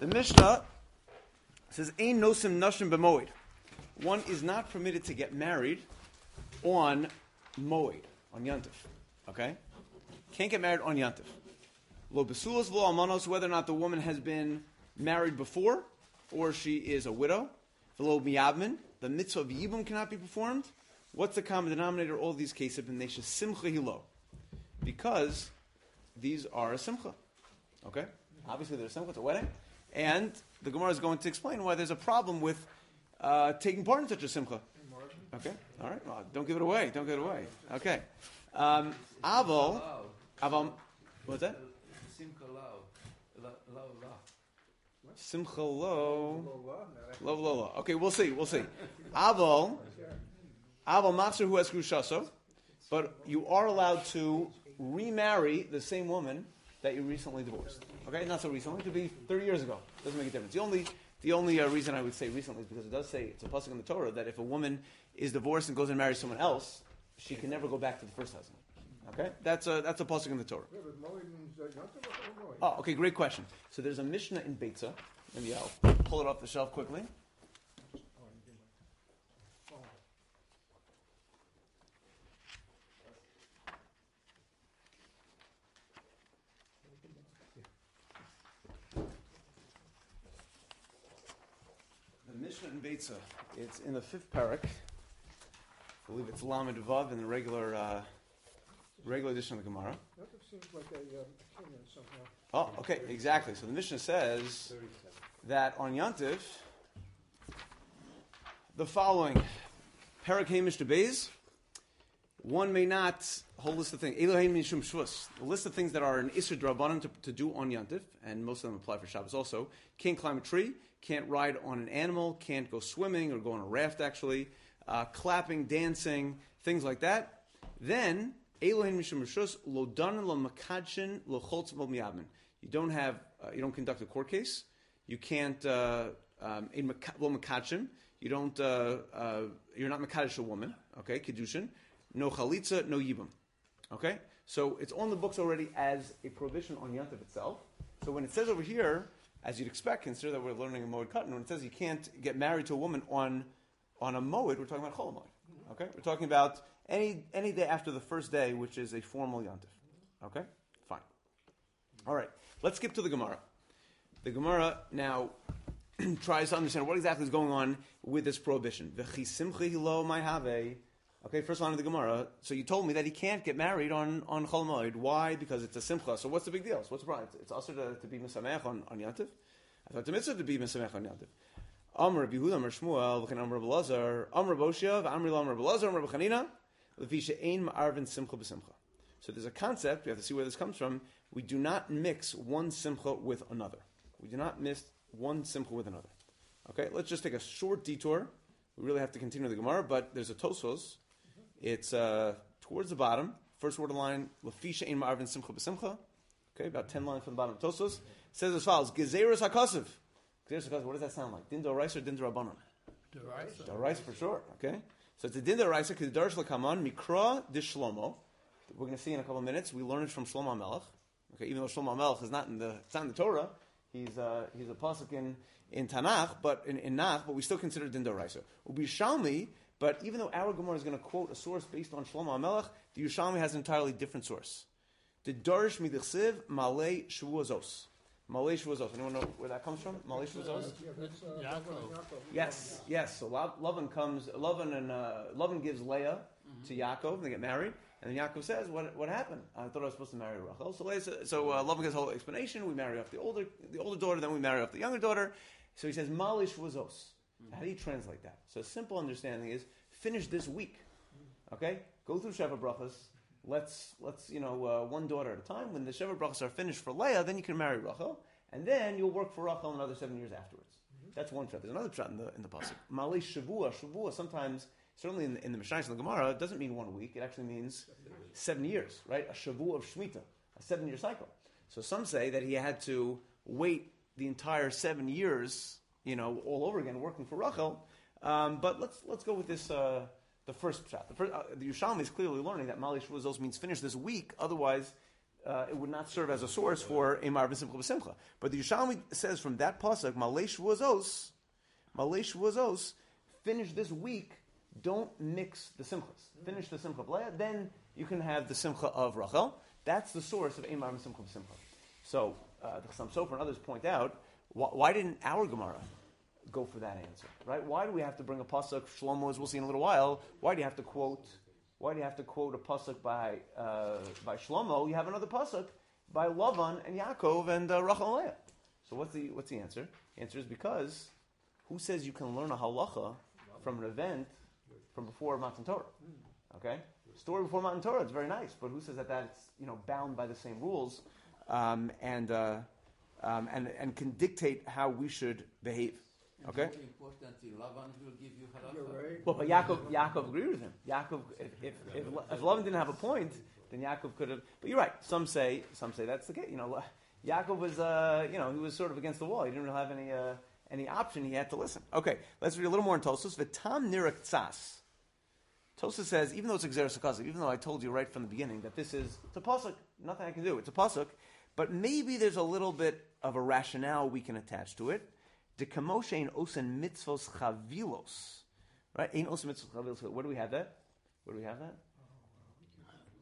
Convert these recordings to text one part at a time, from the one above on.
The Mishnah says, "Ein nosim nashim b'moed." One is not permitted to get married on moed, on yantif. Okay, can't get married on yantif. Lo besulas lo almanos, whether or not the woman has been married before or she is a widow. V'lo miyabmin, the mitzvah of yibum cannot be performed. What's the common denominator? All these cases, b'nesha simcha hilo, because these are a simcha. Okay, obviously there's a simcha. It's a wedding, and the Gemara is going to explain why there's a problem with uh, taking part in such a simcha. Okay, all right. Well, don't give it away. Don't give it away. Okay. Um, aval, aval, what's that? Simcha Lao. La, la, la. Simcha lo, lo, lo, lo. Okay, we'll see. We'll see. Aval, aval matzah who has grushaso, but you are allowed to remarry the same woman that you recently divorced. Okay, not so recently. It could be 30 years ago. Doesn't make a difference. The only the only uh, reason I would say recently is because it does say it's a pasuk in the Torah that if a woman is divorced and goes and marries someone else, she can never go back to the first husband. Okay, that's a that's a pasuk in the Torah. Yeah, but Moed means uh, Yontif or Moed? Oh, okay, great question. So there's a Mishnah in Beitza. Maybe I'll pull it off the shelf quickly. The Mishnah in Beitza. It's in the fifth parak. I believe it's Lamed Vav in the regular uh, regular edition of the Gemara. Yontif seems like a um, somehow. Oh, okay, exactly. So the Mishnah says that on Yantiv, the following Parak Hamish to Beis, one may not whole list of things. Elohim Mishum Shvus. The list of things that are an Isser Drabanan to, to do on Yantiv, and most of them apply for Shabbos also. Can't climb a tree, can't ride on an animal, can't go swimming or go on a raft actually, uh, clapping, dancing, things like that. Then. You don't have, uh, you don't conduct a court case. You can't uh, um. You don't. Uh, uh, you're not makadosh a woman. Okay, kedushin. No chalitza, no yibum. Okay, so it's on the books already as a prohibition on yantiv itself. So when it says over here, as you'd expect, consider that we're learning a Moed Katan. When it says you can't get married to a woman on on a moed, we're talking about chol. Okay, we're talking about any any day after the first day, which is a formal yantiv. Okay, fine. All right, let's skip to the Gemara. The Gemara now tries to understand what exactly is going on with this prohibition. Lo have. Okay, first line of the Gemara. So you told me that he can't get married on on Chol Moed. Why? Because it's a simcha. So what's the big deal? So what's the problem? It's, also to, to be misamech on, on Yantiv. I thought the mitzvah to be misamech on Yantiv. Amr Yehuda, Amr Shmuel, v'chen Amr Rabbi Lazar, Amr Boshev, Amr Amr Rabbi Lazar, Amr Rabbi Chanina, levisha ein ma'arvin simcha b'simcha. So there's a concept. We have to see where this comes from. We do not mix one simcha with another. We do not mix one simcha with another. Okay, let's just take a short detour. We really have to continue the Gemara, but there's a Tosos. It's uh, towards the bottom, first word of the line, Lafisha ein ma'arvin simcha b'simcha. Okay, about 10 lines from the bottom of Tosos. It says as follows, Gezeres HaKosiv. Gezeres HaKosiv, what does that sound like? Din Dorais or Din Rabbanon? Dorais for sure, okay? So it's a Din Dorais, because Darish Lakaman, Mikra de Shlomo. We're going to see in a couple of minutes. We learn it from Shlomo Melech. Okay, even though Shlomo Melech is not in the, it's not in the Torah, he's, uh, he's a pasuk in, in Tanakh, but in, in Nach, but we still consider Din Doraisa. Ubi Shalmi, but even though our Gemara is going to quote a source based on Shlomo Melech, the Yerushalmi has an entirely different source. The Darish Midichsiv Malay Shavuazos. Malay Shavuazos. Anyone know where that comes from? Malay Shavuazos? Yeah, uh, Yaakov. Yes, yes. So Lo- Lavan comes. Lavan and uh, Lavan gives Leah to Yaakov. And they get married, and then Yaakov says, "What what happened? I thought I was supposed to marry Rachel." So Leah, sa- so uh, Lavan gives a whole explanation. We marry off the older the older daughter, then we marry off the younger daughter. So he says, "Malish wazos." How do you translate that? So a simple understanding is finish this week. Okay, go through Sheva brachas. Let's let's you know uh, one daughter at a time. When the Sheva brachas are finished for Leah, then you can marry Rachel, and then you'll work for Rachel another seven years afterwards. That's one shot. There's another shot in the in the pasuk. Malay shavua. Shavua sometimes, certainly in the, in the Mishnah and the Gemara, it doesn't mean one week. It actually means seven years, right? A shavua of shmita, a seven year cycle. So some say that he had to wait the entire seven years, you know, all over again, working for Rachel. Um, but let's let's go with this. Uh, the first shot. The, first, uh, the Yerushalmi is clearly learning that Mali Shvuzos means finish this week. Otherwise, uh, it would not serve as a source for a marvin simcha b'simcha. But the Yerushalmi says from that pasuk, Malesh Wazos, Malesh Wazos, finish this week. Don't mix the simchas. Finish the simcha b'leah, then you can have the simcha of Rachel. That's the source of a marvin simcha b'simcha. So uh, the Chassam Sofer and others point out why, why didn't our Gemara go for that answer, right? Why do we have to bring a pasuk? Shlomo, as we'll see in a little while. Why do you have to quote? Why do you have to quote a pasuk by uh, by Shlomo? You have another pasuk by Lavan and Yaakov and uh, Rachel and Leah. So what's the what's the answer? Answer is because who says you can learn a halacha from an event from before Matan Torah? Okay, story before Matan Torah. It's very nice, but who says that that's you know bound by the same rules um, and uh, um, and and can dictate how we should behave? Okay. More importantly, Lavan will give you halacha. right. Well, but Yaakov, Yaakov agreed with him. Yaakov, if, if, if, if Lavan didn't have a point, then Yaakov could have. But you're right. Some say, some say that's the case. You know, Yaakov was, uh, you know, he was sort of against the wall. He didn't really have any, uh, any option. He had to listen. Okay, let's read a little more in Tosos. V'tam nirak tzas. Tosa says, even though it's exeris hakazak, even though I told you right from the beginning that this is it's a pasuk, nothing I can do. It's a pasuk, but maybe there's a little bit of a rationale we can attach to it. De kamoshe in osen mitzvos chavilos, right? In osen mitzvos chavilos. Where do we have that? Where do we have that?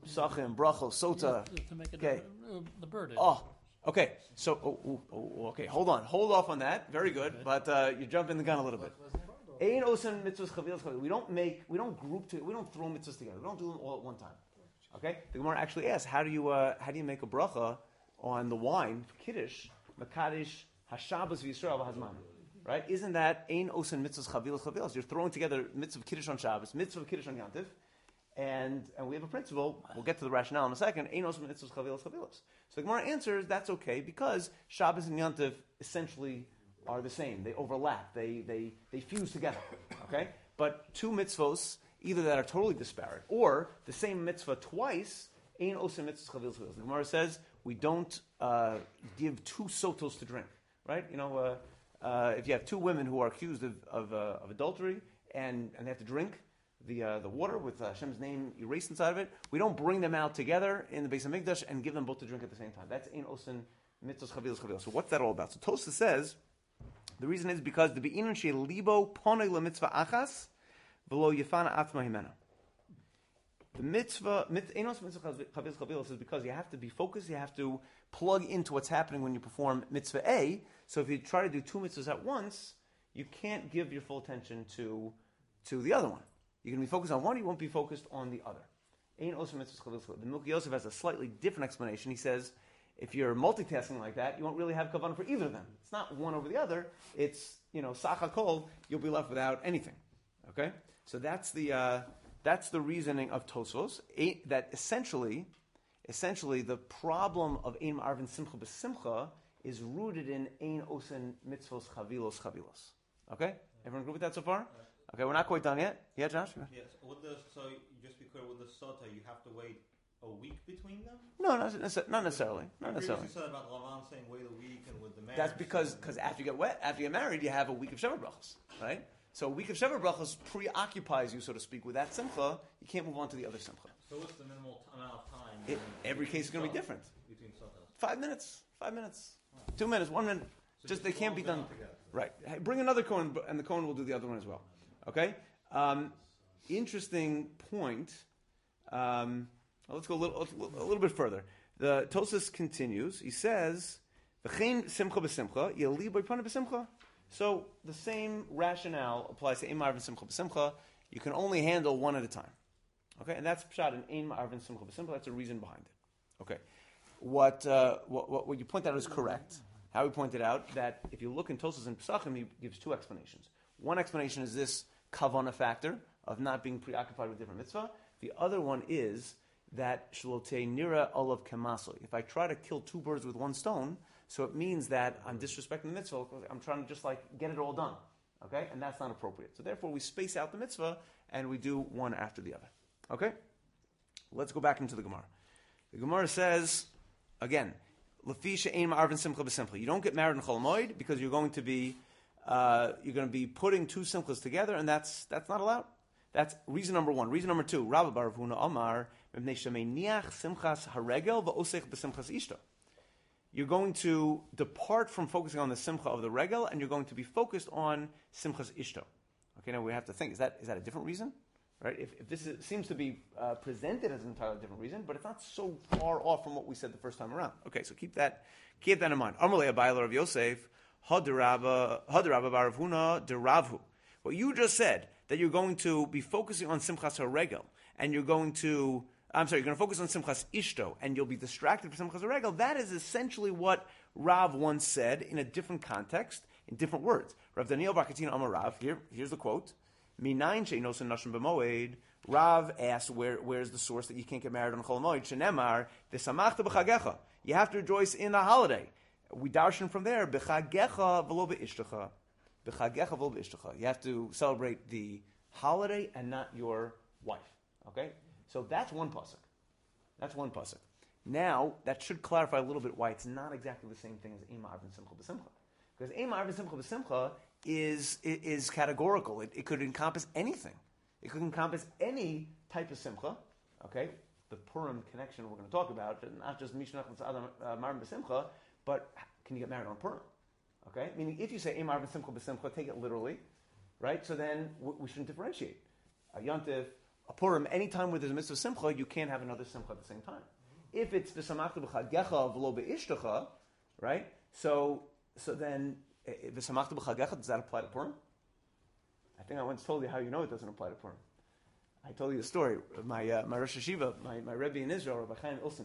Sachim, brachos, sota. To make it Okay. uh, the burden. Oh, okay. So, oh, oh, oh, okay. Hold on. Hold off on that. Very good. But uh, you're jumping the gun a little bit. Ein osen mitzvahs chavilas chavilas. We don't make, we don't group, to, we don't throw mitzvos together. We don't do them all at one time. Okay. The Gemara actually asks, how do you, uh, how do you make a bracha on the wine kiddush, makadish hashabas v'yisrael v'hazman? Right? Isn't that ein osen mitzvahs chavilas chavilas? You're throwing together mitzvah kiddush on Shabbos, mitzvah kiddush on Yantiv, and and we have a principle. We'll get to the rationale in a second. Ein osen mitzvahs chavilas chavilas. So the Gemara answers that's okay because Shabbos and Yantiv essentially are the same. They overlap. They, they, they fuse together. Okay? But two mitzvos, either that are totally disparate, or the same mitzvah twice, ain't osim mitzvahs chavil chavil. The Gemara says we don't uh, give two sotos to drink. Right? You know, uh, uh, if you have two women who are accused of, of, uh, of adultery and, and they have to drink the, the water with Hashem's name erased inside of it, we don't bring them out together in the base of Mikdash and give them both to drink at the same time. That's in osin mitzvahs chavil chavil. So what's that all about? So Tosa says the reason is because the be'inon she libo pone le mitzvah achas v'lo yifana atma himena. The mitzvah, mitzvah is because you have to be focused, you have to plug into what's happening when you perform mitzvah A. So if you try to do two mitzvahs at once, you can't give your full attention to, to the other one. You're going to be focused on one, you won't be focused on the other. Chavilos. The Milki Yosef has a slightly different explanation. He says, if you're multitasking like that, you won't really have kavanah for either of them. It's not one over the other. It's you know sachakol. You'll be left without anything. Okay, so that's the uh, that's the reasoning of Tosos, that essentially, essentially the problem of ein arvin simcha b'simcha is rooted in ein osen mitzvos chavilos chavilos. Okay, everyone agree with that so far? Okay, we're not quite done yet. Yeah, Josh. Yes. With the so just be clear with the sota, you have to wait a week between them. No, not, necess- not necessarily. Not You necessarily. previously said about Lavan saying wait a week, and with the marriage. That's because because after you get wet, after you get married, you have a week of Sheva brachos, right? So a week of Sheva brachos preoccupies you, so to speak, with that simcha. You can't move on to the other simcha. So what's the minimal t- amount of time? It, every case is going to be different. between. Five minutes, five minutes, two minutes, one minute. So Just they can't be done. together. Right. Hey, Bring another kohen, and the kohen will do the other one as well. Okay. Um, interesting point. Um, well, let's go a little, a little bit further. The Tosis continues. He says, "V'chein simcha b'simcha yeli b'pana b'simcha." So the same rationale applies to Imar and Simcha b'simcha. You can only handle one at a time. Okay, and that's pshat in Ein Arvin Simcha b'simcha. That's the reason behind it. Okay, what, uh, what, what you point out is correct. How he pointed out that if you look in Tosas and Pesachim, he gives two explanations. One explanation is this kavana factor of not being preoccupied with different mitzvah. The other one is that shalote nira olav kemaso. If I try to kill two birds with one stone, so it means that I'm disrespecting the mitzvah. I'm trying to just like get it all done. Okay? And that's not appropriate. So therefore, we space out the mitzvah and we do one after the other. Okay? Let's go back into the Gemara. The Gemara says, again, Lafisha Ein Ma'arvin Simcha B'Simcha. You don't get married in Cholamoid because you're going to be uh, you're going to be putting two simchas together, and that's that's not allowed. That's reason number one. Reason number two, Rabbi Baravuna Amar, Mimnei Shamei Niach Simchas Haregel V'Osech B'Simchas Ishta. You're going to depart from focusing on the simcha of the regel, and you're going to be focused on simchas ishto. Okay, now we have to think: is that is that a different reason? Right? If, if this is, seems to be uh, presented as an entirely different reason, but it's not so far off from what we said the first time around. Okay, so keep that keep that in mind. Amalei Abayla of Yosef, Hadarabba Baravhuna Deravhu. What you just said that you're going to be focusing on simchas regel, and you're going to I'm sorry, you're going to focus on Simchas Ishto, and you'll be distracted from Simchas Regel. That is essentially what Rav once said in a different context, in different words. Rav Daniel Bakatina Amar Rav, here, here's the quote. Minayin she'inosin nashim b'moed. Rav asked, where, where's the source that you can't get married on Chol Moed? Shenemar, v'samachta b'chagecha. You have to rejoice in the holiday. We darshan from there, b'chagecha v'lo be'ishtecha. B'chagecha v'lo be'ishtecha. You have to celebrate the holiday and not your wife. Okay? So that's one pasuk. That's one pasuk. Now that should clarify a little bit why it's not exactly the same thing as Eimar and Simcha b'Simcha, because Eimar and Simcha b'Simcha is is categorical. It, it could encompass anything. It could encompass any type of Simcha. Okay, the Purim connection we're going to talk about, not just Mishnah Adam uh, Marim b'Simcha, but can you get married on Purim? Okay, meaning if you say Eimar b'Simcha b'Simcha, take it literally, right? So then we, we shouldn't differentiate. A Yontif, a Purim, anytime where there's a mitzvah simcha, you can't have another simcha at the same time. If it's v'samachta b'chagecha v'lo be'ishtecha, right? So, so then v'samachta b'chagecha, does that apply to Purim? I think I once told you how you know it doesn't apply to Purim. I told you the story. My uh, my Rosh Yeshiva, my, my Rebbe in Israel, Rabbi Chaim Ilson,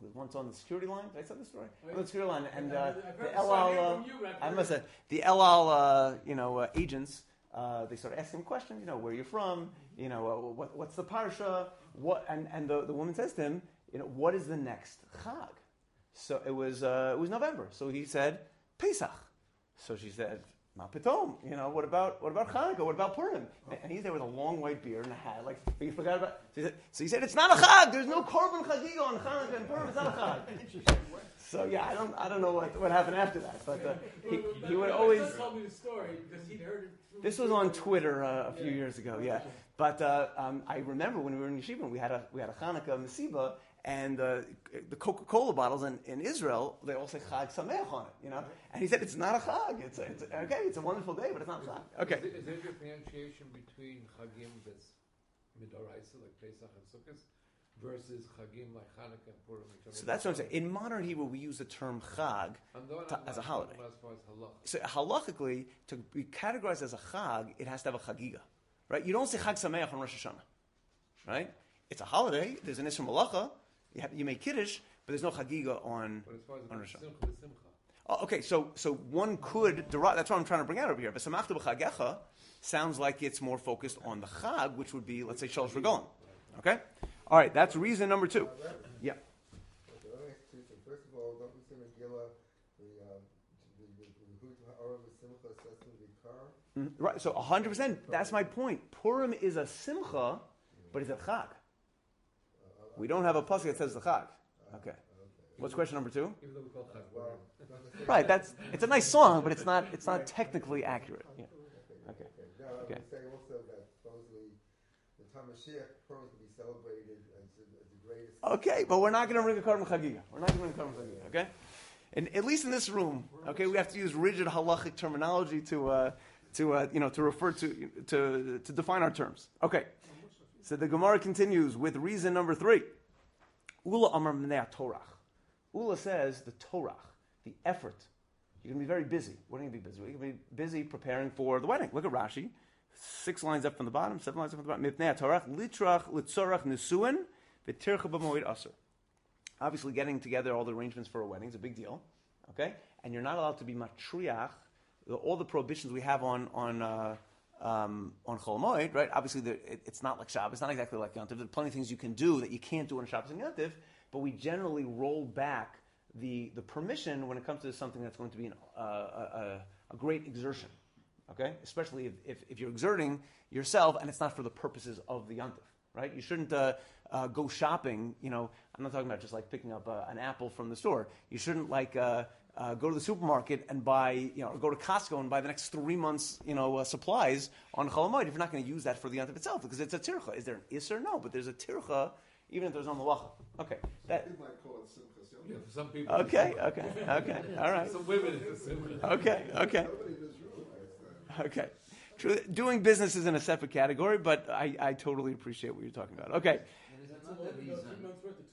was once on the security line. Did I tell the story? On the security line, and uh, the El Al, uh, I must say, the El Al, uh, you know, uh, agents. Uh, they started asking him questions, you know, where are you're from, you know, uh, what, what's the parsha, what, and, and the, the woman says to him, you know, what is the next chag? So it was, uh, it was November. So he said, Pesach. So she said, Ma pitom. You know, what about, what about Hanukkah? What about Purim? And, he's there with a long white beard and a hat, like, he forgot about, so he said, so he said it's not a chag. There's no korban chagiga on Hanukkah and Purim. It's not a chag. So yeah, I don't, I don't know what, what happened after that, but uh, he, he would always. Tell me the story because he'd heard it. This was on Twitter uh, a few years ago, yeah. But uh, um, I remember when we were in Yeshiva, we had a we had a Hanukkah Mesiba, and uh, the Coca-Cola bottles in, in Israel, they all say Chag Sameach on it, you know. And he said it's not a Chag. It's, a, it's a, okay. It's a wonderful day, but it's not a Chag. Okay. Is, is there a differentiation between Chagim that's midoraisa like Pesach and Sukkot versus Chagim like Hanukkah and Purim? So that's what I'm saying. In modern Hebrew, we use the term Chag I'm the one to- as a holiday. As as. So halachically, to be categorized as a chag, it has to have a chagiga, right? You don't say chag sameach on Rosh Hashanah, right? It's a holiday. There's an isra malacha. You, have, you make kiddush, but there's no chagiga on. But as far as On Rosh Hashanah. simcha, the simcha. Oh, okay, so so one could derive. That's what I'm trying to bring out over here. But samachta b'chagecha sounds like it's more focused on the chag, which would be let's say shalosh regalim. Okay, all right. That's reason number two. Yeah. Um? Mhm, Right. So 100. percent That's my point. Purim is a simcha, but it's a chag. We don't have a pasuk that says the chag. Okay. What's question number two? Even though we call Chag Well, Purim. not necessarily- Right. That's it's a nice song, but it's not it's not technically accurate. Yeah. Okay. Okay. Celebrated as the, greatest. Okay, but we're not going to bring a korban chagiga. We're not going to bring a korban chagiga. Okay. And at least in this room, okay, we have to use rigid halachic terminology to uh, to uh, you know to refer to to to define our terms. Okay. So the Gemara continues with reason number three. Ula amar mnei Torah. Ula says the Torah, the effort. You're going to be very busy. What are you going to be busy? You're going to be busy preparing for the wedding. Look at Rashi. Six lines up from the bottom, seven lines up from the bottom. Mipnei Torah, litrach, litzorach, nisuin, v'tircha b'moed aser. Obviously, getting together all the arrangements for a wedding is a big deal. Okay? And you're not allowed to be matriach. All the prohibitions we have on, on, uh, um, on Chol Moed, right? Obviously, the, it, it's not like Shabbos. It's not exactly like Yontif. There are plenty of things you can do that you can't do on Shabbos and Yontif, but we generally roll back the, the permission when it comes to something that's going to be an, uh, a, a great exertion. Okay? Especially if, if, if you're exerting yourself and it's not for the purposes of the Yontif, right? You shouldn't uh, uh, go shopping, you know, I'm not talking about just like picking up uh, an apple from the store. You shouldn't like uh, uh, go to the supermarket and buy, you know, or go to Costco and buy the next three months, you know, uh, supplies on Cholamoid if you're not going to use that for the Yontif itself because it's a tircha. Is there an Isser? No, but there's a tircha even if there's no malacha. Okay, that, People might call it Simchas Yom Yeah, for some people. okay, okay, okay, all right. Some women, it's a simple. Okay, okay, Nobody in this room likes that. Okay. True, doing business is in a separate category, but I, I totally appreciate what you're talking about. Okay, There is another reason.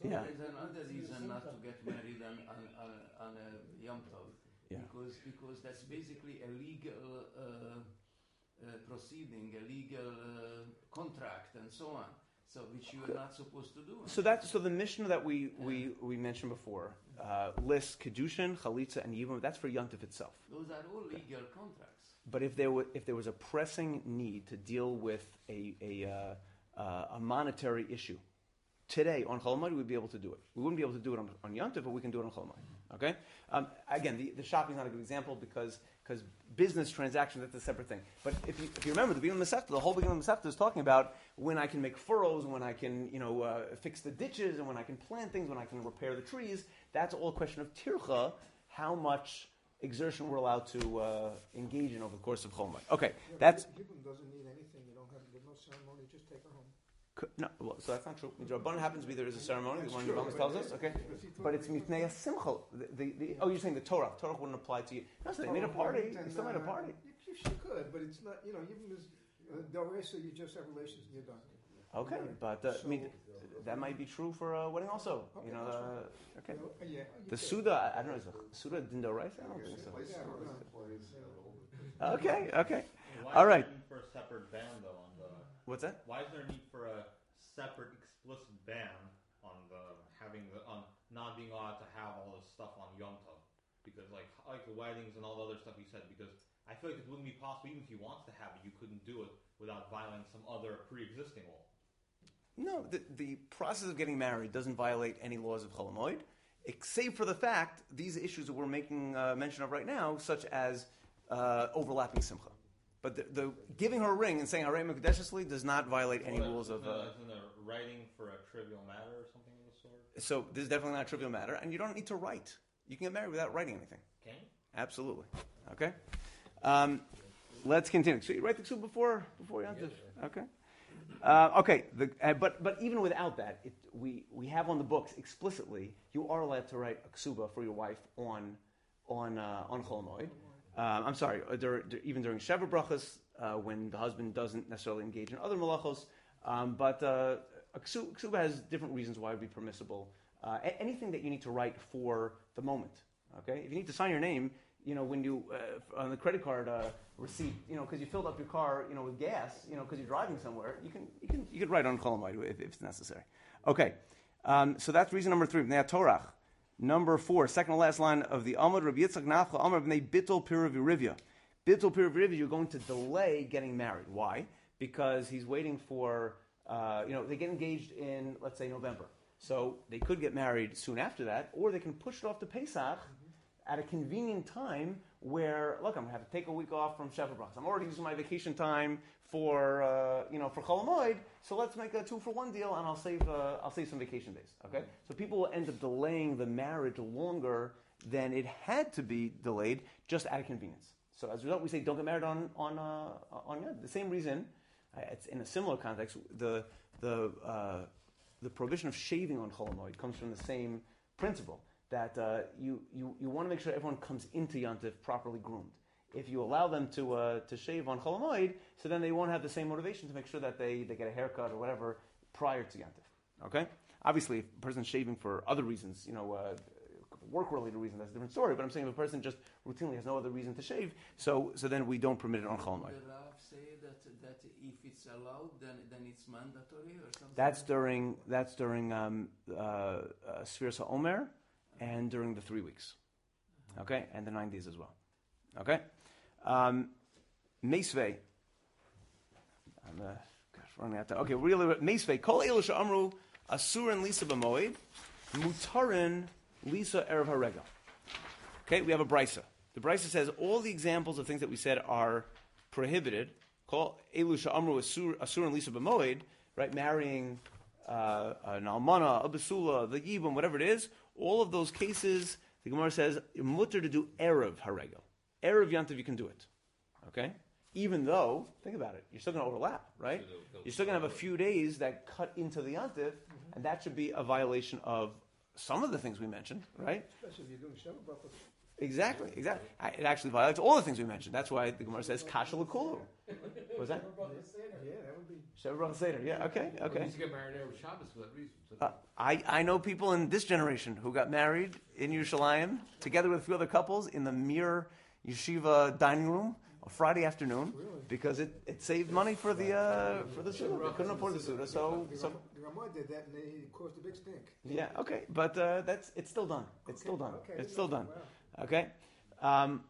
yeah, There is another reason not to get married on on, on, on a Yom Tov. Yeah. Because because that's basically a legal uh, uh, proceeding, a legal uh, contract, and so on. So which you are not supposed to do. So that so the mission that we we, we mentioned before uh, lists kedushin, chalitza, and yibum. That's for yontif itself. Those are all legal contracts. But if there were, if there was a pressing need to deal with a a, uh, uh, a monetary issue today on Chol we'd be able to do it. We wouldn't be able to do it on, on Yontif, but we can do it on Chol Okay. Um, again, the, the shopping is not a good example because because business transactions that's a separate thing. But if you, if you remember the beginning of the Masechta, the whole beginning of the Masechta is talking about when I can make furrows, when I can you know uh, fix the ditches, and when I can plant things, when I can repair the trees. That's all a question of tircha. How much exertion we're allowed to uh, engage in over the course of Chol. Okay, Yeah, that's Yibum doesn't need anything, you don't have, there's no ceremony, just take her home. no. Well, so that's not true. Midrabanan happens to be there is a ceremony. The one Yevamos tells us. Okay, but it's mitnei simcha. The, the, the, oh, you're saying the Torah. Torah wouldn't apply to you. No, so they made a party. They still made a party. She could, but it's not, you know, Yibum is, uh, Doresa, you just have relations and you're done. Okay, but uh, I mean, that might be true for a wedding also. You Okay, know, that's uh, okay. You know, uh, Yeah. The you. Suda, I I don't know, is the Suda Dindoraisa? I don't think so. Place Yeah, stores, yeah. place, uh, all the- Okay, okay. Why All is right. there need for a separate ban though on the? What's that? Why is there a need for a separate explicit ban on the having the on not being allowed to have all this stuff on Yom Tov? Because like like the weddings and all the other stuff you said. Because I feel like it wouldn't be possible even if he wants to have it, you couldn't do it without violating some other pre-existing law. No, the, the process of getting married doesn't violate any laws of Chol Hamoed, except for the fact these issues that we're making uh, mention of right now, such as uh, overlapping simcha. But the, the giving her a ring and saying Harei Mekadeshesli does not violate any Well, rules of. Uh, a- writing for a trivial matter or something of the sort? so this is definitely not a trivial matter, and you don't need to write. You can get married without writing anything. Can you? Absolutely. Okay. Um, let's continue. So you write the ksuba before before Yantif. Okay. Uh, okay. The, uh, but but even without that, it, we we have on the books explicitly you are allowed to write a ksuba for your wife on on uh, on Chol Hamoed. Um, I'm sorry. uh, even during Sheva brachas, uh, when the husband doesn't necessarily engage in other malachos, um, but uh, ksuba has different reasons why it would be permissible. Uh, anything that you need to write for the moment. Okay, if you need to sign your name, you know, when you uh, on the credit card uh, receipt, you know, because you filled up your car, you know, with gas, you know, because you're driving somewhere, you can you can you can write on Cholamaydu if, if it's necessary. Okay, um, so that's reason number three. Bnei Torah. Number four, second to last line of the Amud Rabbi Yitzchak Nachla Amar Bnei Bittul Piravirivya. Bittul Piravirivya, you're going to delay getting married. Why? Because he's waiting for, uh, you know, they get engaged in, let's say, November. So they could get married soon after that, or they can push it off to Pesach at a convenient time where, look, I'm going to have to take a week off from Brachas. I'm already using my vacation time for, uh, you know, for Chol Hamoed, so let's make a two for one deal, and I'll save, uh, I'll save some vacation days. Okay, so people will end up delaying the marriage longer than it had to be delayed, just out of convenience. So as a result, we say don't get married on on uh, on Yom. The same reason, uh, it's in a similar context. The the uh, the prohibition of shaving on Chol Hamoed comes from the same principle that uh, you, you, you want to make sure everyone comes into Yantif properly groomed. If you allow them to, uh, to shave on Chol Hamoed, so then they won't have the same motivation to make sure that they, they get a haircut or whatever prior to Yantif. Okay? Obviously, if a person's shaving for other reasons, you know, uh, work-related reasons, that's a different story. But I'm saying if a person just routinely has no other reason to shave, so, so then we don't permit it on Chol Rav say that that if it's allowed, then then it's mandatory or something. That's during that's during um, uh, uh, HaOmer and during the three weeks, okay, and the nine days as well, okay. Um, Meisvei. I'm uh, gosh, running out. Of time. Okay, really, Meisvei. Kol Elisha Amru Asur and Lisa b'Moed Mutarin Lisa erev Haregel. Okay, we have a brisa. The brisa says all the examples of things that we said are prohibited. Call Elusha Amru Asur, Asur and Lisa b'Moed, right? Marrying uh, an almana, a basula, the yibum, whatever it is. All of those cases, the Gemara says mutter to do erev haregel. Erev yantiv, you can do it. Okay, even though, think about it, you're still going to overlap, right? You're still going to have a few days that cut into the Yantif, mm-hmm. and that should be a violation of some of the things we mentioned, right? Especially if you're doing Shabbat. Exactly, exactly. I- It actually violates all the things we mentioned. That's why the Gemara says kasha l'kulu. Was that? Yeah, that would be. Sheva Bracha Seder. Yeah, okay, We okay. used to get married over Shabbos for that reason. So Uh, I, I know people in this generation who got married in Yerushalayim together with a few other couples in the Mir Yeshiva dining room on Friday afternoon because it, it saved money for the uh, for the suda. They couldn't afford the suda, so The so Ram- the Ramah did that and they caused a big stink. yeah, okay. But uh, that's it's still done. It's still done. Okay, It's still done. Wow. Okay. Um,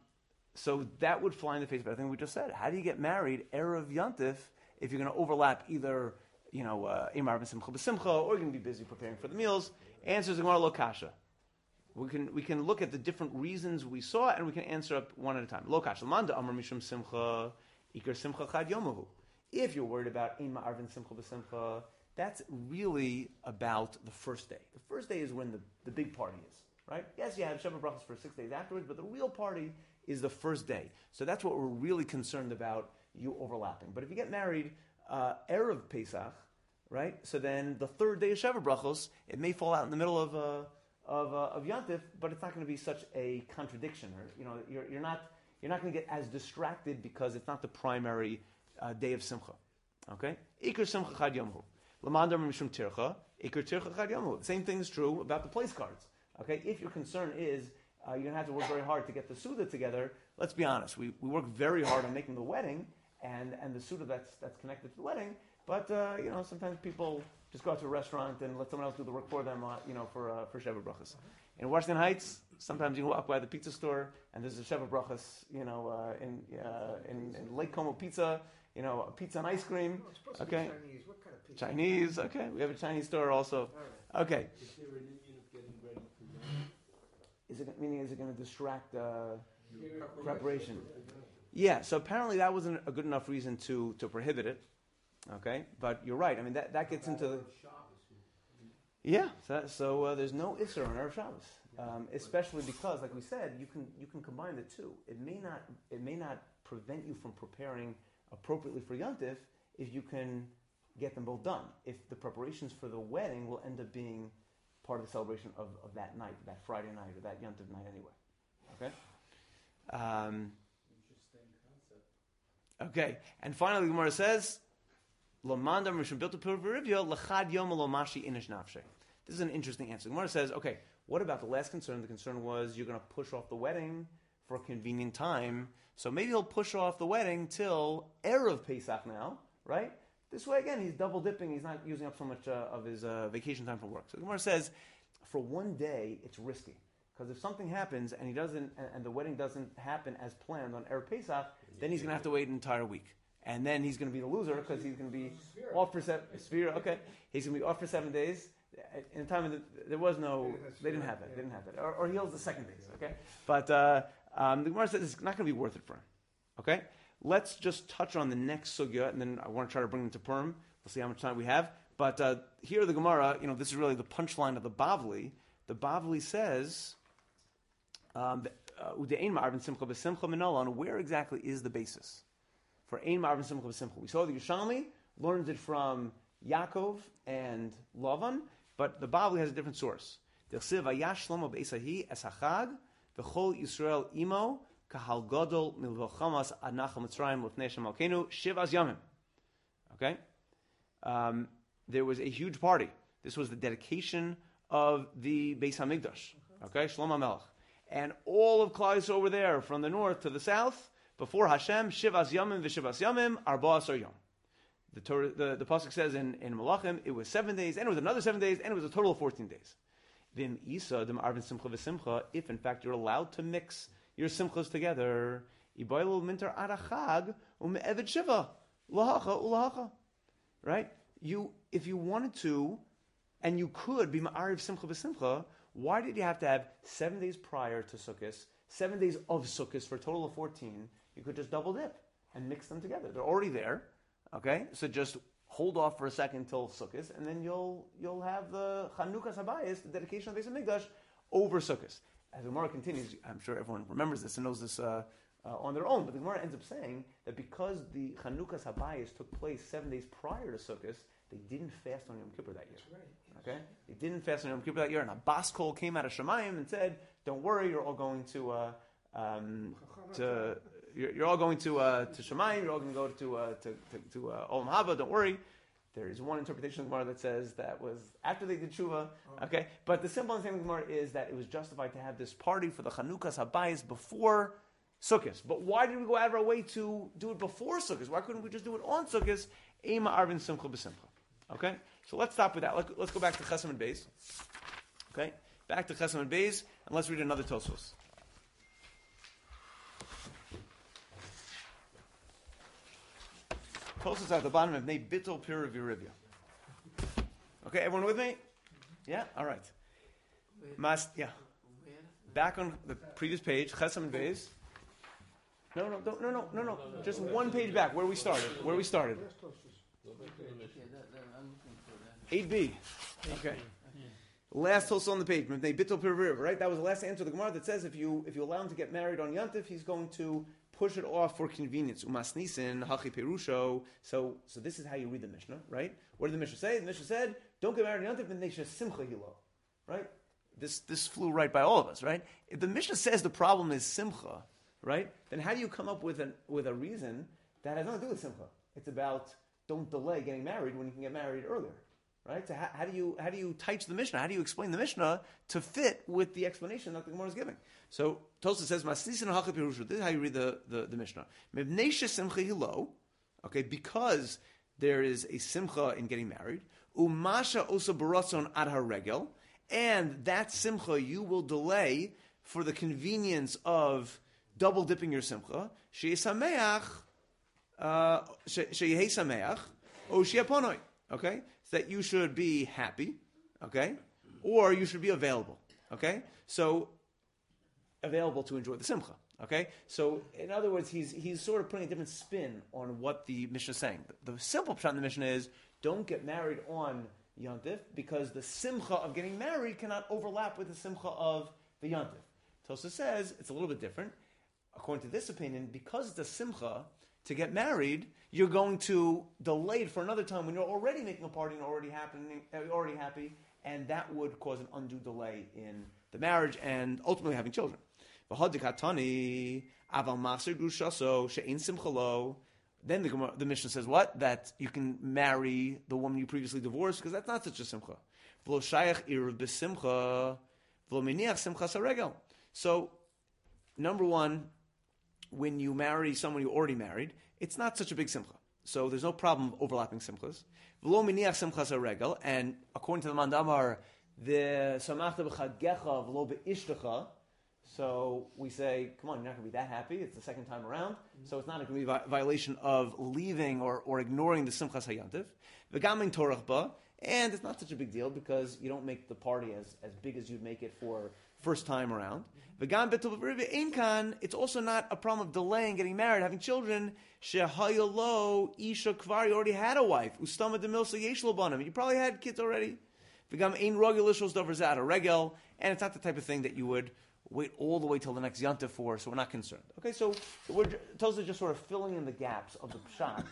so that would fly in the face of everything we just said. How do you get married erev yontif if you're going to overlap either you know uh, imar b'simcha or you're going to be busy preparing for the meals? Answers Gemara lo kasha. We can we can look at the different reasons we saw and we can answer up one at a time. Lo kasha. Manda amar mishum simcha ikar simcha chad yomahu. If you're worried about in ma'arvin simcha b'simcha, that's really about the first day. The first day is when the, the big party is, right? Yes, you have Sheva brachas for six days afterwards, but the real party is the first day. So that's what we're really concerned about you overlapping. But if you get married uh, erev Pesach, right? So then the third day of Sheva brachos, it may fall out in the middle of uh, of uh, of Yantif, but it's not going to be such a contradiction, or you know, you're, you're not you're not going to get as distracted because it's not the primary uh, day of Simcha. Okay, Iker Simcha Chad Yomhu. Lamandar Mishum Tircha, Iker Tircha Chad Yomhu. Same thing is true about the place cards. Okay, if your concern is uh, you're to have to work very hard to get the Suda together, let's be honest. We, we work very hard on making the wedding and, and the Suda that's, that's connected to the wedding, but uh, you know, sometimes people just go out to a restaurant and let someone else do the work for them, uh, you know, for, uh, for Sheva Brachas. In Washington Heights, sometimes you walk by the pizza store and there's a Sheva Brachas, you know, uh, in, uh, in, in Lake Como Pizza, you know, pizza and ice cream. No, to Okay. be Chinese. What kind of pizza? Chinese, okay. We have a Chinese store also. Right. Okay. Is there an Indian of getting ready for marriage? Is it meaning is it going to distract uh, preparation? Yeah. So apparently that wasn't a good enough reason to to prohibit it. Okay, but you're right. I mean that, that gets into the yeah. So, so uh, there's no isser on Erev Shabbos, um, especially because, like we said, you can you can combine the two. It may not it may not prevent you from preparing appropriately for Yontif if you can get them both done. If the preparations for the wedding will end up being part of the celebration of, of that night, that Friday night, or that Yontif night anyway. Okay. Um, Interesting concept. Okay, and finally, Gemara says. This is an interesting answer. Gemara says, "Okay, what about the last concern? The concern was you're going to push off the wedding for a convenient time, so maybe he'll push off the wedding till erev Pesach now, right? This way, again, he's double dipping. He's not using up so much uh, of his uh, vacation time for work. So the Gemara says, for one day, it's risky." Because if something happens and he doesn't, and, and the wedding doesn't happen as planned on Erev Pesach, then he's going to have to wait an entire week, and then he's going to be the loser because he's going to be off for seven. Sphere, okay, he's going to be off for seven days. In the time, of the, there was no, they didn't have that. They didn't have that, or, or he heals the second days. Okay, but uh, um, the Gemara says it's not going to be worth it for him. Okay, let's just touch on the next sugya, and then I want to try to bring them to Purim. We'll see how much time we have. But uh, here, the Gemara, you know, this is really the punchline of the Bavli. The Bavli says. Um, uh, where exactly is the basis for ein ma'arvin simcha b'simcha? We saw the Yerushalmi learns it from Yaakov and Lavan, but the Bavli has a different source. V'chol Yisrael imo kahal gadol milvochamas ad nachal mitzrayim lefnei Hashem shivas yamim. Okay, um, there was a huge party. This was the dedication of the Beis Hamikdash. Okay, Shlomo Melech and all of Klal over there from the north to the south before Hashem Shivas Yamim v'Shivas Yamim Arba Asar Yom. The, Torah, the the pasuk says in in Malachim it was seven days and it was another seven days and it was a total of fourteen days. Vim Isa dem Arvin Simcha v'Simcha. If in fact you're allowed to mix your simchas together, Minter Arachag Shiva. Right? You if you wanted to, and you could be Ma'ariv Simcha v'Simcha. Why did you have to have seven days prior to Sukkot, seven days of Sukkot for a total of 14? You could just double dip and mix them together. They're already there. Okay? So just hold off for a second till Sukkot, and then you'll you'll have the Chanukas Habayis, the dedication of the Beis Hamikdash, over Sukkot. As the Gemara continues, I'm sure everyone remembers this and knows this uh, uh, on their own. But the Gemara ends up saying that because the Chanukas Habayis took place seven days prior to Sukkot, they didn't fast on Yom Kippur that year. Right. Okay, they didn't fast on Yom Kippur that year, and a bas kol came out of Shemayim and said, "Don't worry, you're all going to." Uh, um, to you're, you're all going to uh, to Shemayim. You're all going to go to uh, to to, to uh, Olam Haba. Don't worry. There is one interpretation of the Gemara that says that was after they did tshuva. Oh. Okay, but the simple understanding of the Gemara is that it was justified to have this party for the Chanukas Habayis before Sukkot. But why did we go out of our way to do it before Sukkot? Why couldn't we just do it on Sukkot? Ema Arvin Simcha B'Simcha. Okay, so let's stop with that. Let, us go back to Chesam and Beis. Okay, back to Chesam and Beis, and let's read another Tosos. Tosos at the bottom of Nei Bittel Virivia. Okay, everyone with me? Yeah? All right. Mas, yeah. Back on the previous page, Chesam and Beis. No, no, no, no, no, no. Just one page back, where we started. Where we started. Where's Tosfos? Okay, that, that, I'm looking for that. 8b. Okay. Last Tosos on the page, Bittul Piriv, right? That was the last answer of the Gemara that says if you if you allow him to get married on Yantif, he's going to push it off for convenience. Umasnisin, Hachi Perusho. So so this is how you read the Mishnah, right? What did the Mishnah say? The Mishnah said, don't get married on Yantif, and simcha hilo. Right? This this flew right by all of us, right? If the Mishnah says the problem is simcha, right? Then how do you come up with an with a reason that has nothing to do with simcha? It's about don't delay getting married when you can get married earlier. Right? So how, how do you how do you teach the Mishnah? How do you explain the Mishnah to fit with the explanation that the Gemara is giving? So Tosa says, "Masnisin ha'chap Yerusha." This is how you read the the, the Mishnah. Mevneisha simcha. Okay, because there is a simcha in getting married. Umasha osa baratzon ad haregel, and that simcha you will delay for the convenience of double dipping your simcha. Sheyesameach, uh, sheyehei sameach, o. Okay, that you should be happy. Okay, or you should be available. Okay, so available to enjoy the simcha. Okay, so in other words, he's he's sort of putting a different spin on what the Mishnah is saying. The, the simple pshat in the Mishnah is don't get married on Yontif because the simcha of getting married cannot overlap with the simcha of the Yontif. Tosa says it's a little bit different. According to this opinion, because a simcha to get married, you're going to delay it for another time when you're already making a party and already happening, uh, already happy, and that would cause an undue delay in the marriage and ultimately having children. Then the, the Mishnah says what? That you can marry the woman you previously divorced because that's not such a simcha. So, number one, when you marry someone you already married, it's not such a big simcha. So there's no problem overlapping simchas. V'lo miniach simcha saregel. And according to the Mandamar, the samachta b'chagecha v'lo be'ishtecha. So we say, come on, you're not going to be that happy. It's the second time around. So it's not going to be a vi- violation of leaving or, or ignoring the Simchas Hayantiv. V'gamin torach ba. And it's not such a big deal because you don't make the party as, as big as you'd make it for first time around. It's also not a problem of delaying getting married, having children. Shehayalo isha kvar. You already had a wife. Ustama demilsa yesh. You probably had kids already. V'gam ein rogel ishos davar zat a regel. And it's not the type of thing that you would wait all the way till the next Yontif for, so we're not concerned. Okay, so we're Tosa just sort of filling in the gaps of the pshat.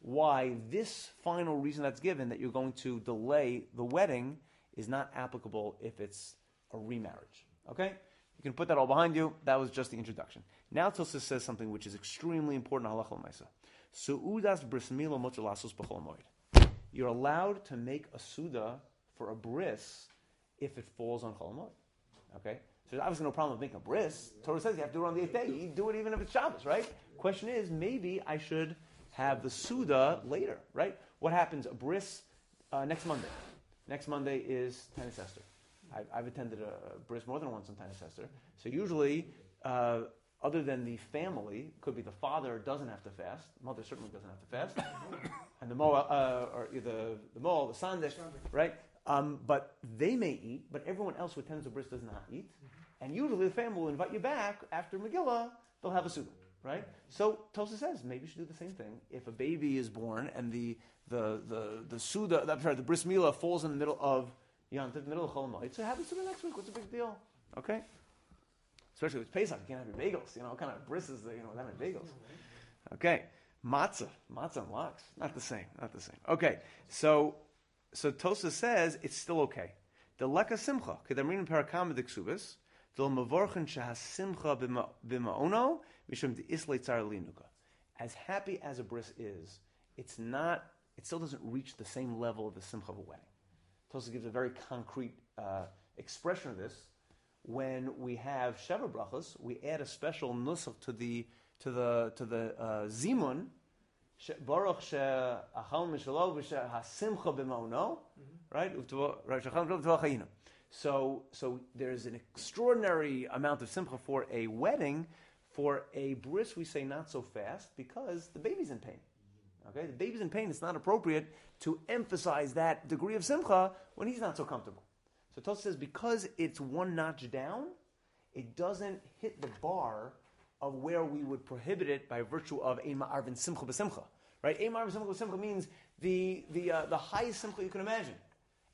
Why this final reason that's given that you're going to delay the wedding is not applicable if it's a remarriage. Okay, you can put that all behind you. That was just the introduction. Now Tosa says something which is extremely important. Halacha l'maisa. Suudas bris mila b'chol moed. You're allowed to make a suda for a bris if it falls on chol. Okay, so there's obviously no problem with making a bris. Torah says you have to do it on the eighth day. You do it even if it's Shabbos, right? Question is, maybe I should have the Suda later, right? What happens? A bris uh, next Monday. Next Monday is Tanis Esther. I've, I've attended a bris more than once on Tanis Esther. So usually, uh, other than the family, could be the father doesn't have to fast. Mother certainly doesn't have to fast. and the mo, uh, or the the mo, the sandish, right? Um, but they may eat, but everyone else who attends the bris does not eat. And usually the family will invite you back after Megillah, they'll have a suda, right? So Tosa says maybe you should do the same thing. If a baby is born and the the the, the suda, I'm sorry, the bris milah falls in the middle of Yom Tov, middle of Chol Hamoed, so have a suda next week. What's the big deal? Okay. Especially with Pesach, you can't have your bagels. You know, what kind of bris is you know, having bagels? Okay. Matzah. Matzah and lox. Not the same. Not the same. Okay. So, so Tosa says it's still okay. The leka simcha. Kedamrin parakam diksubis. The mavorchen shahas simcha b'ma'ono mishum de islay tzar linuka. As happy as a bris is, it's not. It still doesn't reach the same level of the simcha of a wedding. Tosa gives a very concrete uh, expression of this. When we have sheva brachas, we add a special nusach to the to the to the uh, zimun. Baruch she'achal mishalo v'she'hasimcha b'ma'ono, right? Uv'tavo- right, she'achal mishalo v'tavo chayinu. So, so there's an extraordinary amount of simcha for a wedding. For a bris, we say not so fast because the baby's in pain. Okay, the baby's in pain. It's not appropriate to emphasize that degree of simcha when he's not so comfortable. So Tosa says because it's one notch down, it doesn't hit the bar of where we would prohibit it by virtue of ein ma'arvin simcha b'simcha. Right? Ein ma'arvin simcha b'simcha means the, the, uh, the highest simcha you can imagine.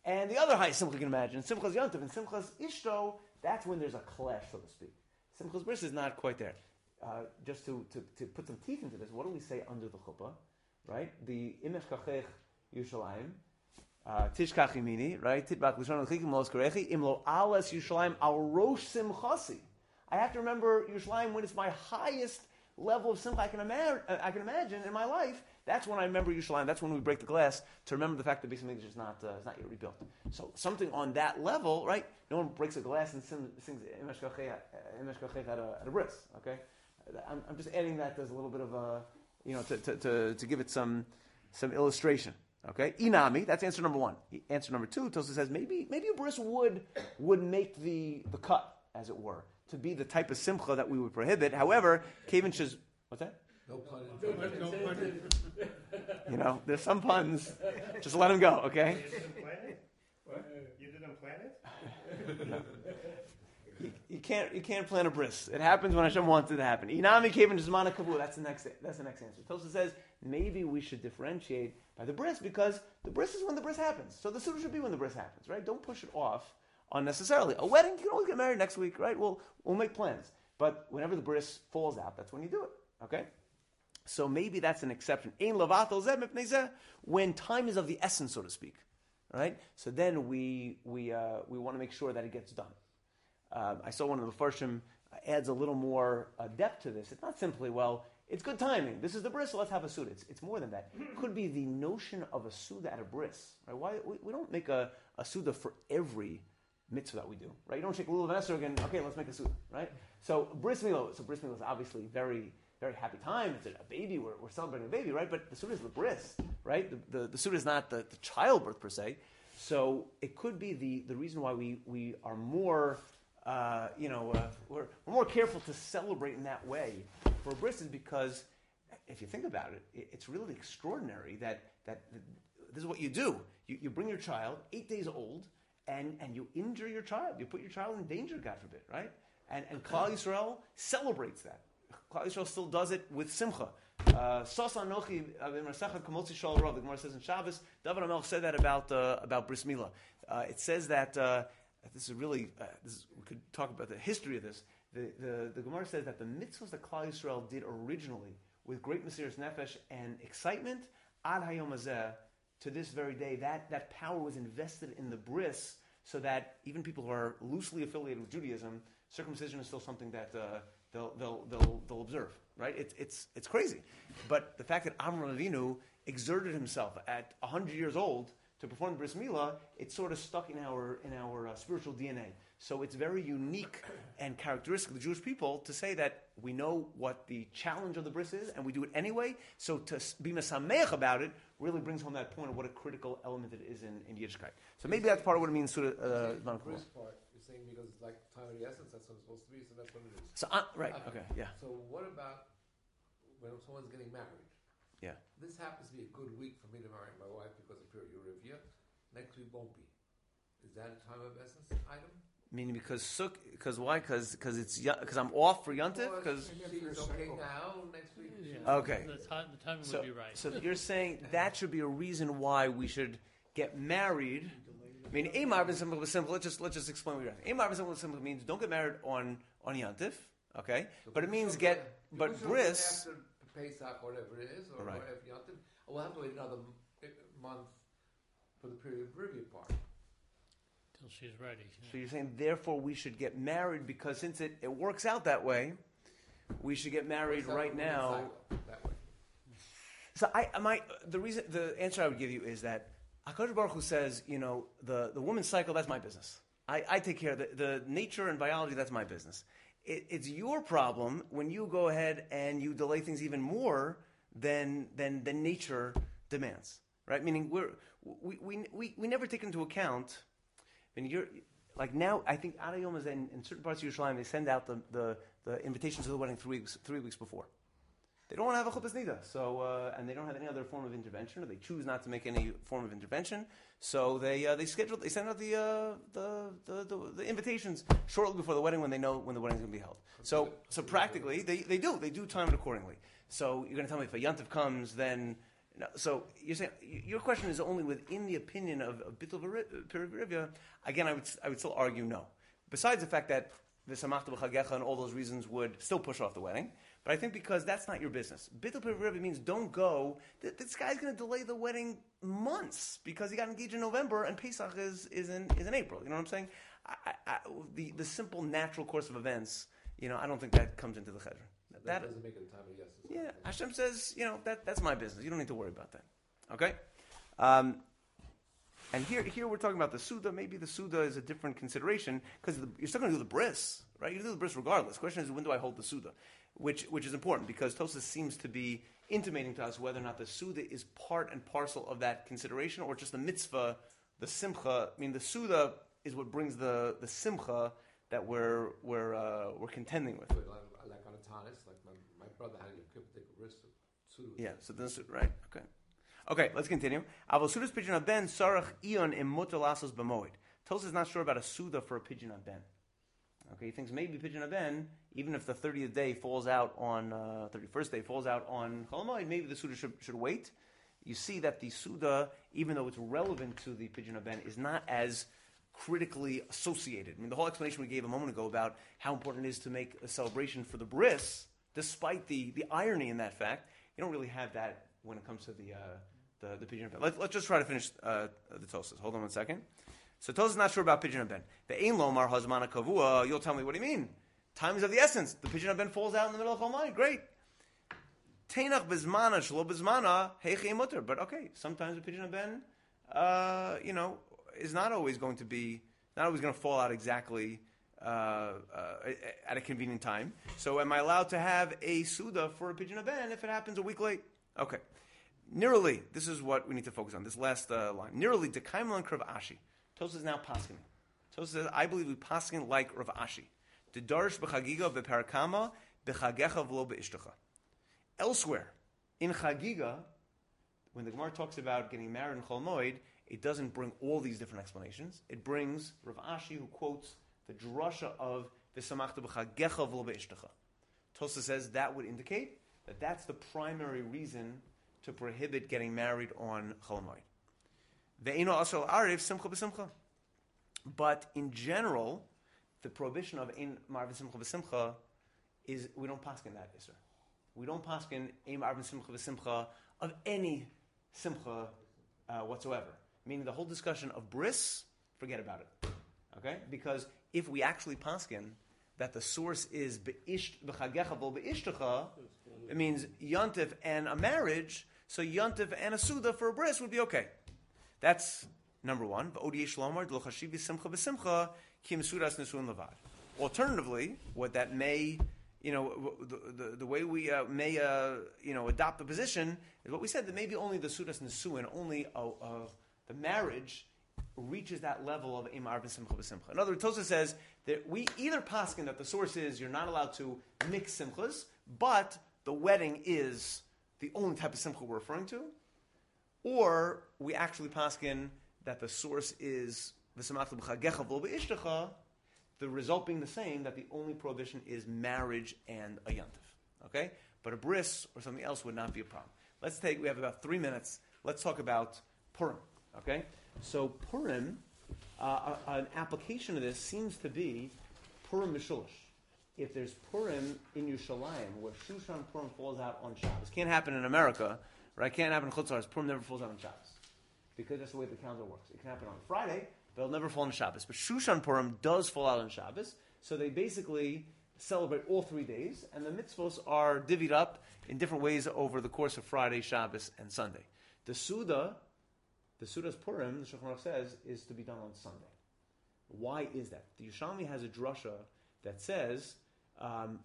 And the other highest simcha you can imagine, simcha's yontiv and simcha's ishto, that's when there's a clash, so to speak. Simcha's bris is not quite there. Uh, just to, to, to put some teeth into this, what do we say under the chuppah? Right? The imesh kachech Yushalayim, uh, tishkach yimini, right? Titbach l'shon l'chikim los karechi, imlo alas Yushalayim al rosh simchasi. I have to remember Yerushalayim when it's my highest level of simcha I can, ima- I can imagine in my life. That's when I remember Yerushalayim. That's when we break the glass to remember the fact that Hamikdash is not, uh, is not yet rebuilt. So something on that level, right? No one breaks a glass and sing, sings at a, at a bris, okay? I'm, I'm just adding that as a little bit of a, you know, to, to, to, to give it some, some illustration. Okay, inami. That's answer number one. Answer number two. Tosa says maybe maybe a bris would would make the the cut, as it were, to be the type of simcha that we would prohibit. However, Kevin says, what's that? No pun intended. You know, there's some puns. Just let them go. Okay. You didn't plan it? You didn't plan it? You, can't you can't plan a bris. It happens when Hashem wants it to happen. Inami Kevin Jizmana Kavu. That's the next that's the next answer. Tosa says maybe we should differentiate by the bris because the bris is when the bris happens. So the suda should be when the bris happens, right? Don't push it off unnecessarily. A wedding you can always get married next week, right? We'll we'll make plans. But whenever the bris falls out, that's when you do it. Okay. So maybe that's an exception. When time is of the essence, so to speak, right? So then we we uh, we want to make sure that it gets done. Um, I saw one of the Farshim adds a little more uh, depth to this. It's not simply, well, it's good timing. This is the bris, so let's have a suda. It's, it's more than that. It could be the notion of a suda at a bris. Right? Why, we, we don't make a, a suda for every mitzvah that we do. Right? You don't shake a lulav and okay, let's make a suda. Right? So bris milah, so bris milah is obviously very, very happy time. It's a, a baby. We're, we're celebrating a baby, right? But the suda is the bris, right? The, the, the suda is not the, the childbirth per se. So it could be the, the reason why we, we are more uh, you know, uh, we're, we're more careful to celebrate in that way for bris is because if you think about it, it, it's really extraordinary that, that this is what you do. You, you bring your child, eight days old, and, and you injure your child. You put your child in danger, God forbid, right? And, and Klal Yisrael celebrates that. Klal Yisrael still does it with simcha. Uh, Sos anochi b'marasecha kamotzi shal rav. The Gemara says in Shabbos. David Amel said that about uh, about bris milah. Uh, it says that uh, this is really uh, this is, we could talk about the history of this. The, the, the Gemara says that the mitzvahs that Klal Yisrael did originally with great Mesiris Nefesh and excitement ad hayom hazeh to this very day, that, that power was invested in the bris so that even people who are loosely affiliated with Judaism, circumcision is still something that uh, they'll, they'll, they'll, they'll observe, right? It's, it's, it's crazy. But the fact that Avraham Avinu exerted himself at 100 years old to perform the bris milah, it's sort of stuck in our, in our uh, spiritual DNA. So it's very unique and characteristic of the Jewish people to say that we know what the challenge of the bris is, and we do it anyway. So to be mesameach about it really brings home that point of what a critical element it is in, in Yiddishkeit. So maybe that's part of what it means. Surah, uh, The Zman Kabbalah. part, you're saying because it's like time of the essence, that's what it's supposed to be, so that's what it is. so uh, right, okay, yeah, So what about when someone's getting married? Yeah. This happens to be a good week for me to marry my wife because of period Eurivia. Next week won't be. Is that a time of essence item? Meaning because suk, because why? Because because it's because I'm off for Yontif. Because she's okay now. Next week. Yeah, Okay. The, time, the timing so would be right. so you're saying that should be a reason why we should get married. I mean, Amar ben simple was simple. Let's just let's just explain what you're asking. Amar ben simple was simple means don't get married on on Yantif. Okay, So but it means Jerusalem- get but Jerusalem bris. After Pesach, whatever it is, or Right. whatever Yom Tov, we'll have to wait another eh, month for the period of review part. Till she's ready. yeah. So you're saying therefore we should get married because since it, it works out that way, we should get married right now. that way. So I, I might the reason the answer I would give you is that Hakadosh Baruch Hu says, you know, the, the woman's cycle that's my business. I, I take care of the, the nature and biology that's my business. It, it's your problem when you go ahead and you delay things even more than than than nature demands, right? Meaning we're we we we, we never take into account. I mean, you're like now. I think Adayom is in, in certain parts of Yerushalayim. They send out the, the, the invitations to the wedding three weeks three weeks before. They don't want to have a chuppah nida, so uh, and they don't have any other form of intervention, or they choose not to make any form of intervention. So they uh, they schedule they send out the, uh, the, the, the the invitations shortly before the wedding when they know when the wedding's going to be held. So so practically they, they do they do time it accordingly. So you're going to tell me if a yantiv comes, then no, so you're saying your question is only within the opinion of, of Bittul. Again, I would I would still argue no. Besides the fact that the Samachta b'chagecha and all those reasons would still push off the wedding, but I think because that's not your business. Bittul Perivia means don't go. This guy's going to delay the wedding months because he got engaged in November and Pesach is, is in is in April. You know what I'm saying? I, I, the the simple natural course of events. You know, I don't think that comes into the chedron. That, doesn't make it a time of yes. Yeah, Hashem says, you know, that, that's my business. You don't need to worry about that. Okay? Um, and here, here we're talking about the Suda. Maybe the Suda is a different consideration because you're still going to do the bris, right? You do the bris regardless. The question is, when do I hold the Suda? Which, which is important because Tosa seems to be intimating to us whether or not the Suda is part and parcel of that consideration or just the mitzvah, the simcha. I mean, the Suda is what brings the, the simcha that we're, we're, uh, we're contending with. Like, on a tanis, like my, my brother had a Yom Kippur take a Yeah, so this right. Okay. Okay, let's continue. Avol pidyon haben sarach ion im mutter lasos b'moed. Tosa is not sure about a suda for a pidyon haben. Okay, he thinks maybe pidyon haben, even if the thirtieth day falls out on thirty first day falls out on Chol Hamoed, maybe the suda should, should wait. You see that the suda, even though it's relevant to the pigeon of ben, is not as critically associated. I mean, the whole explanation we gave a moment ago about how important it is to make a celebration for the bris, despite the, the irony in that fact, you don't really have that when it comes to the uh, the, the pidyon ben. Let, let's just try to finish uh, the tosas. Hold on one second. So Tosas is not sure about pidyon ben. The ein lomar hazmana kavua. You'll tell me what do you mean? Time is of the essence. The pidyon ben falls out in the middle of Chomai. Great. Teinach bezmana shlo bezmana heichei mutter. But okay, sometimes the pidyon ben, uh, you know, is not always going to be not always going to fall out exactly uh, uh, at a convenient time. So am I allowed to have a suda for a pidyon ben if it happens a week late? Okay. Nirali, this is what we need to focus on. This last uh, line. Nirali de kaimlan krav ashi. Tosa is now paskin. Tosa says, I believe we paskin like Rav Ashi. The darish b'chagiga b'parakama b'chagecha v'lo b'ishtecha. Elsewhere, in chagiga, when the Gemara talks about getting married in Chol Moed, it doesn't bring all these different explanations. It brings Rav Ashi, who quotes the drasha of the v'samachta b'chagecha v'lo b'ishtecha. Tosa says that would indicate that that's the primary reason to prohibit getting married on Chol Moed. Ve'ino asal arif simcha b'simcha. But in general, the prohibition of ein marv simcha b'simcha is we don't paskin that iser. We don't paskin ein marv simcha b'simcha of any simcha uh, whatsoever. Meaning the whole discussion of bris, forget about it. Okay, because if we actually paskin that the source is be'isht it means yontif and a marriage. So yontif and a suda for a bris would be okay. That's number one. Alternatively, what that may, you know, the, the, the way we uh, may, uh, you know, adopt the position is what we said that maybe only the sudas nesuin, only uh, uh, the marriage reaches that level of imar b'simcha b'simcha. In other words, Tosa says that we either paskin that the source is you're not allowed to mix simchas, but the wedding is the only type of simcha we're referring to, or we actually paskin that the source is the result being the same, that the only prohibition is marriage and a yantif. Okay? But a bris or something else would not be a problem. Let's take, we have about three minutes. Let's talk about Purim. Okay? So Purim, uh, an application of this seems to be Purim Mishulish. If there's Purim in Yerushalayim, where Shushan Purim falls out on Shabbos, can't happen in America, right? Can't happen in Chutzars. Purim never falls out on Shabbos because that's the way the calendar works. It can happen on Friday, but it'll never fall on Shabbos. But Shushan Purim does fall out on Shabbos, so they basically celebrate all three days, and the mitzvos are divvied up in different ways over the course of Friday, Shabbos, and Sunday. The Suda, the Suda's Purim, the Shulchan says, is to be done on Sunday. Why is that? The Yerushalmi has a drasha that says, um,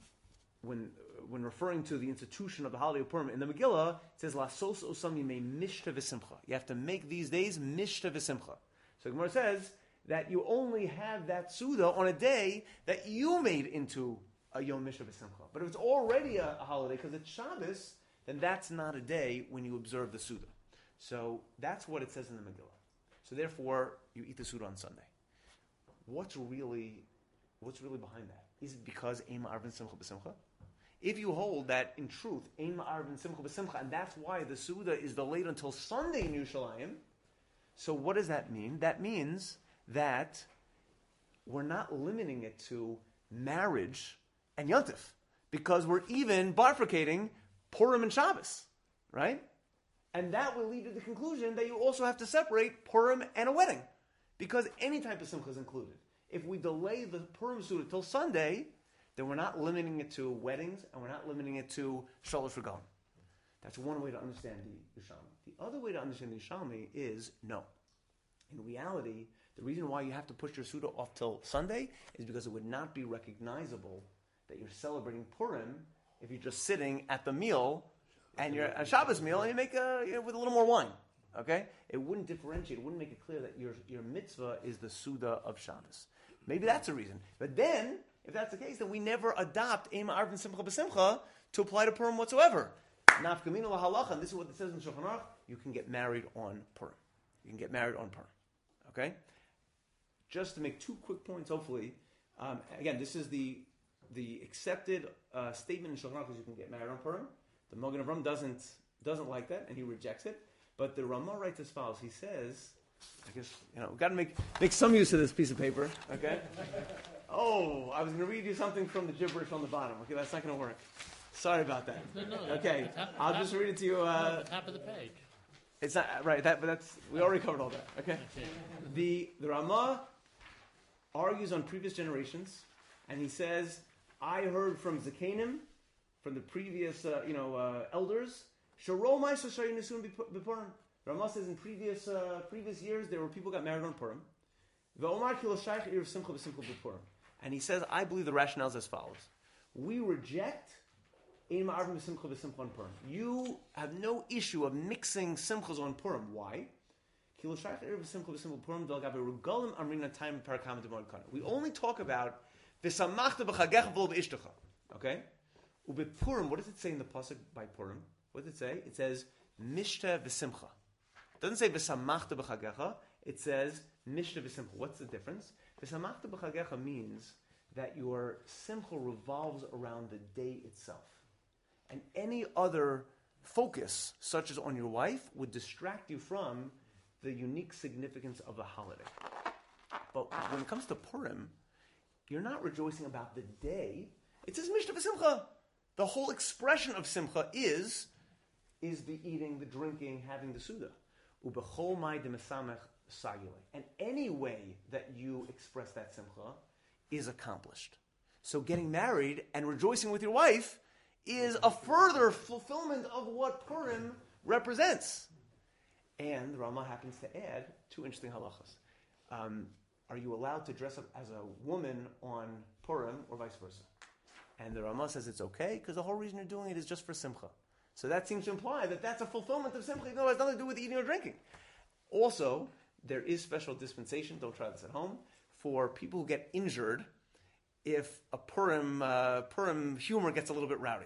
when, when referring to the institution of the holiday of Purim in the Megillah, it says, Lasos osam yimei mishta v'simcha. You have to make these days mishta v'simcha. So Gemara says that you only have that Suda on a day that you made into a Yom Mishta v'simcha. But if it's already a, a holiday because it's Shabbos, then that's not a day when you observe the Suda. So that's what it says in the Megillah. So therefore, you eat the Suda on Sunday. What's really, what's really behind that? Is it because Ein Ma'arvin Simcha B'Simcha? If you hold that in truth, Ein Ma'arvin Simcha B'Simcha, and that's why the Suda is delayed until Sunday in Yerushalayim, so what does that mean? That means that we're not limiting it to marriage and Yontif, because we're even bifurcating Purim and Shabbos, right? And that will lead to the conclusion that you also have to separate Purim and a wedding, because any type of simcha is included. If we delay the Purim Suda till Sunday, then we're not limiting it to weddings and we're not limiting it to Shalosh Regalim. That's one way to understand the Yerushalmi. The other way to understand the Yerushalmi is no. In reality, the reason why you have to push your Suda off till Sunday is because it would not be recognizable that you're celebrating Purim if you're just sitting at the meal and you're a Shabbos meal and you make a you know, with a little more wine. Okay, it wouldn't differentiate. It wouldn't make it clear that your your mitzvah is the Suda of Shabbos. Maybe that's a reason. But then, if that's the case, then we never adopt Ein Ma'arvin Simcha B'Simcha to apply to Purim whatsoever. Nafkamina lahalacha, and this is what it says in Shulchan Aruch, you can get married on Purim. You can get married on Purim. Okay? Just to make two quick points, hopefully. Um, again, this is the the accepted uh, statement in Shulchan Aruch is you can get married on Purim. The Mogen Avram doesn't doesn't like that, and he rejects it. But the Ramah writes as follows. He says, I guess you know, we've got to make make some use of this piece of paper. Okay. oh, I was going to read you something from the gibberish on the bottom. Okay, that's not going to work. Sorry about that. No, no, Okay, top- I'll top- just read it to you. Uh, top of the page. it's not right. That, but that's we already covered all that. Okay. Okay. The the Ramah argues on previous generations, and he says, "I heard from Zakanim, from the previous uh, you know uh, elders, Sharomai Shashayin Nisun B'Purim." Ramah says in previous uh, previous years there were people got married on Purim. B'simcha b'Purim. And he says, I believe the rationale is as follows: We reject Purim. You have no issue of mixing simchas on Purim. Why? Purim. We only talk about. Okay. Ubepurim, what does it say in the pasuk by Purim? What does it say? It says mishta v'simcha. It doesn't say v'samachta b'chagecha. It says mishta v'simcha. What's the difference? V'samachta b'chagecha means that your simcha revolves around the day itself, and any other focus, such as on your wife, would distract you from the unique significance of the holiday. But when it comes to Purim, you're not rejoicing about the day. It says mishta v'simcha. The whole expression of simcha is is the eating, the drinking, having the suda. And any way that you express that simcha is accomplished. So getting married and rejoicing with your wife is a further fulfillment of what Purim represents. And Rama happens to add two interesting halachas. Um, are you allowed to dress up as a woman on Purim or vice versa? And the Rama says it's okay because the whole reason you're doing it is just for simcha. So that seems to imply that that's a fulfillment of even though it has nothing to do with eating or drinking. Also, there is special dispensation, don't try this at home, for people who get injured if a Purim, uh, Purim humor gets a little bit rowdy.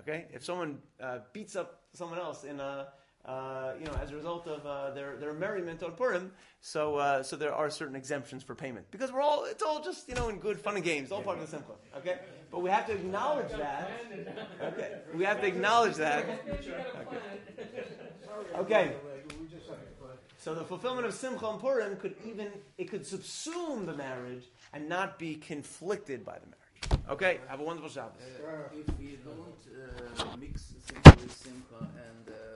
Okay? If someone uh, beats up someone else in a, uh, you know, as a result of uh, their, their merriment on Purim, so, uh, so there are certain exemptions for payment. Because we're all, it's all just, you know, in good fun and games, all part of the simcha. Okay? But we have to acknowledge that. Okay? We have to acknowledge that. Okay. So the fulfillment of Simcha and Purim could even it could subsume the marriage and not be conflicted by the marriage. Okay, have a wonderful Shabbos. If we don't uh, mix Simcha with Simcha and uh,